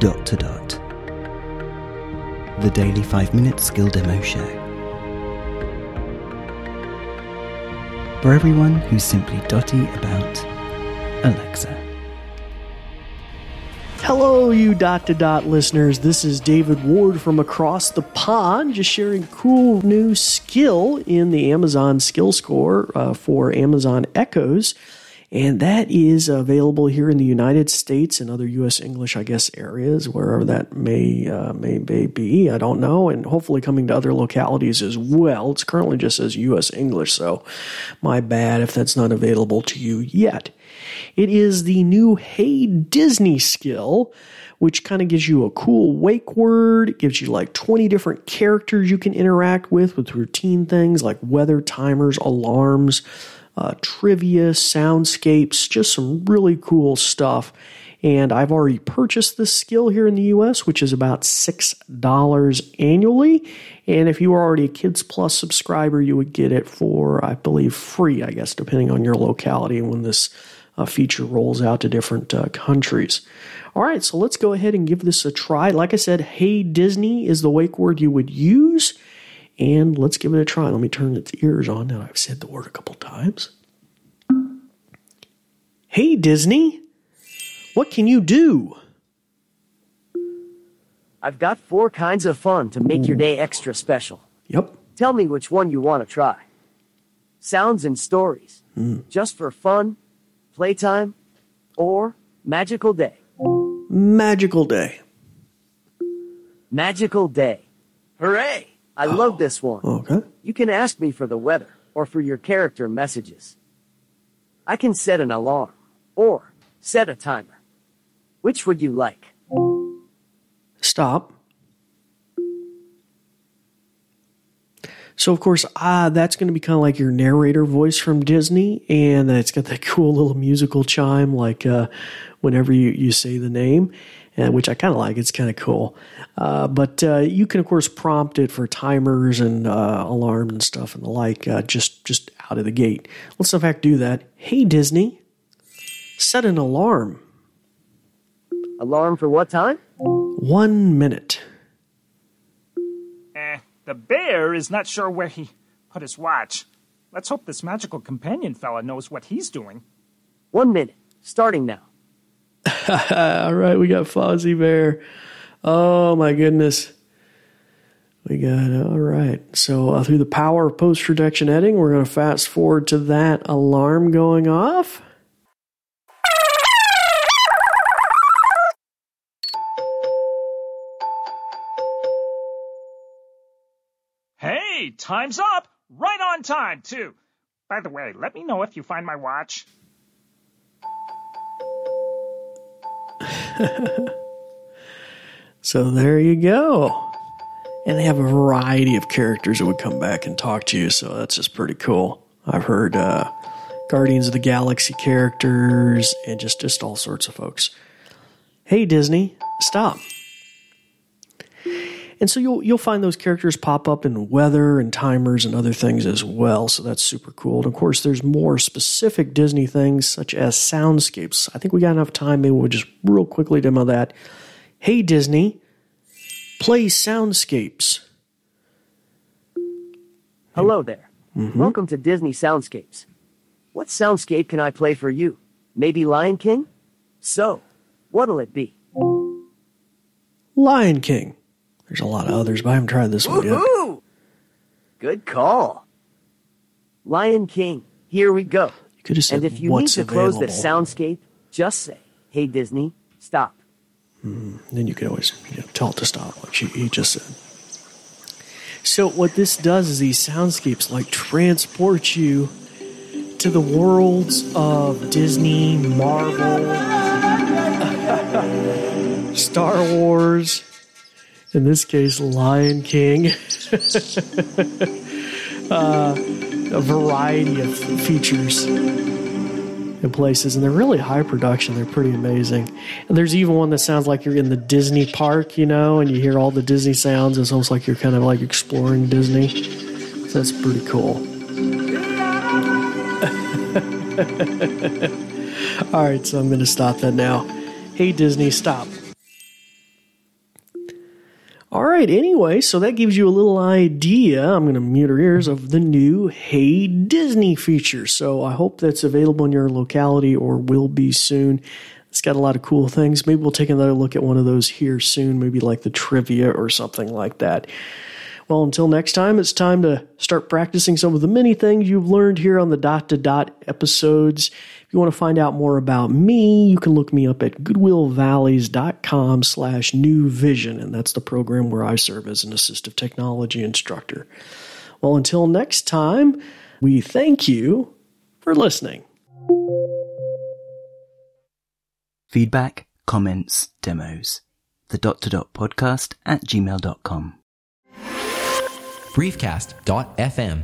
Dot to Dot. The daily 5 minute skill demo show. For everyone who's simply dotty about Alexa. Hello, you dot to dot listeners. This is David Ward from across the pond, just sharing cool new skill in the Amazon Skill Store uh, for Amazon Echoes. And that is available here in the United States and other U.S. English, I guess, areas, wherever that may, uh, may, may be. I don't know. And hopefully coming to other localities as well. It's currently just as U.S. English, so my bad if that's not available to you yet. It is the new Hey Disney skill, which kind of gives you a cool wake word. It gives you like 20 different characters you can interact with, with routine things like weather timers, alarms, uh, trivia, soundscapes, just some really cool stuff. And I've already purchased this skill here in the US, which is about $6 annually. And if you were already a Kids Plus subscriber, you would get it for, I believe, free, I guess, depending on your locality and when this uh, feature rolls out to different uh, countries. All right, so let's go ahead and give this a try. Like I said, Hey Disney is the wake word you would use. And let's give it a try. Let me turn its ears on now I've said the word a couple times. Hey Disney, what can you do? I've got four kinds of fun to make your day extra special. Yep. Tell me which one you want to try. Sounds and stories. Mm. Just for fun, playtime, or magical day. Magical day. Magical day. Hooray! I love this one. Okay. You can ask me for the weather or for your character messages. I can set an alarm or set a timer. Which would you like? Stop. So, of course, ah, that's going to be kind of like your narrator voice from Disney, and it's got that cool little musical chime, like uh, whenever you, you say the name, uh, which I kind of like. It's kind of cool. Uh, but uh, you can, of course, prompt it for timers and uh, alarms and stuff and the like, uh, just just out of the gate. Let's in fact do that. Hey Disney, set an alarm. Alarm for what time? One minute. Eh, the bear is not sure where he put his watch. Let's hope this magical companion fella knows what he's doing. One minute, starting now. all right, we got Fozzie Bear. Oh my goodness. We got, all right. So, uh, through the power of post production editing, we're going to fast forward to that alarm going off. Hey, time's up! Right on time, too. By the way, let me know if you find my watch. so there you go. And they have a variety of characters that would come back and talk to you, so that's just pretty cool. I've heard uh, Guardians of the Galaxy characters and just, just all sorts of folks. Hey Disney, stop. And so you'll you'll find those characters pop up in weather and timers and other things as well. So that's super cool. And of course, there's more specific Disney things such as soundscapes. I think we got enough time. Maybe we'll just real quickly demo that. Hey Disney, play soundscapes. Hello there. Mhm. Welcome to Disney Soundscapes. What soundscape can I play for you? Maybe Lion King? So, what'll it be? Lion King. There's a lot of others, but I haven't tried this one yet. Woohoo! Good call. Lion King, here we go. You could have said and if you need to close the soundscape, just say, Hey Disney, stop. Hmm, then you could always you know, tell it to stop, like she, he just said. So what this does is these soundscapes like transport you to the worlds of Disney, Marvel, Star Wars, in this case, Lion King, uh, a variety of features and places, and they're really high production. They're pretty amazing. And there's even one that sounds like you're in the Disney park, you know, and you hear all the Disney sounds. It's almost like you're kind of like exploring Disney. So that's pretty cool. all right, so I'm going to stop that now. Hey, Disney, stop. All right, anyway, so that gives you a little idea. I'm going to mute our ears of the new Hey Disney feature. So I hope that's available in your locality or will be soon. It's got a lot of cool things. Maybe we'll take another look at one of those here soon, maybe like the trivia or something like that. Well, until next time, it's time to start practicing some of the many things you've learned here on the dot to dot episodes. If you want to find out more about me, you can look me up at goodwillvalleys.com slash new vision, and that's the program where I serve as an assistive technology instructor. Well, until next time, we thank you for listening. Feedback, comments, demos. The dot to dot podcast at gmail.com. briefcast.fm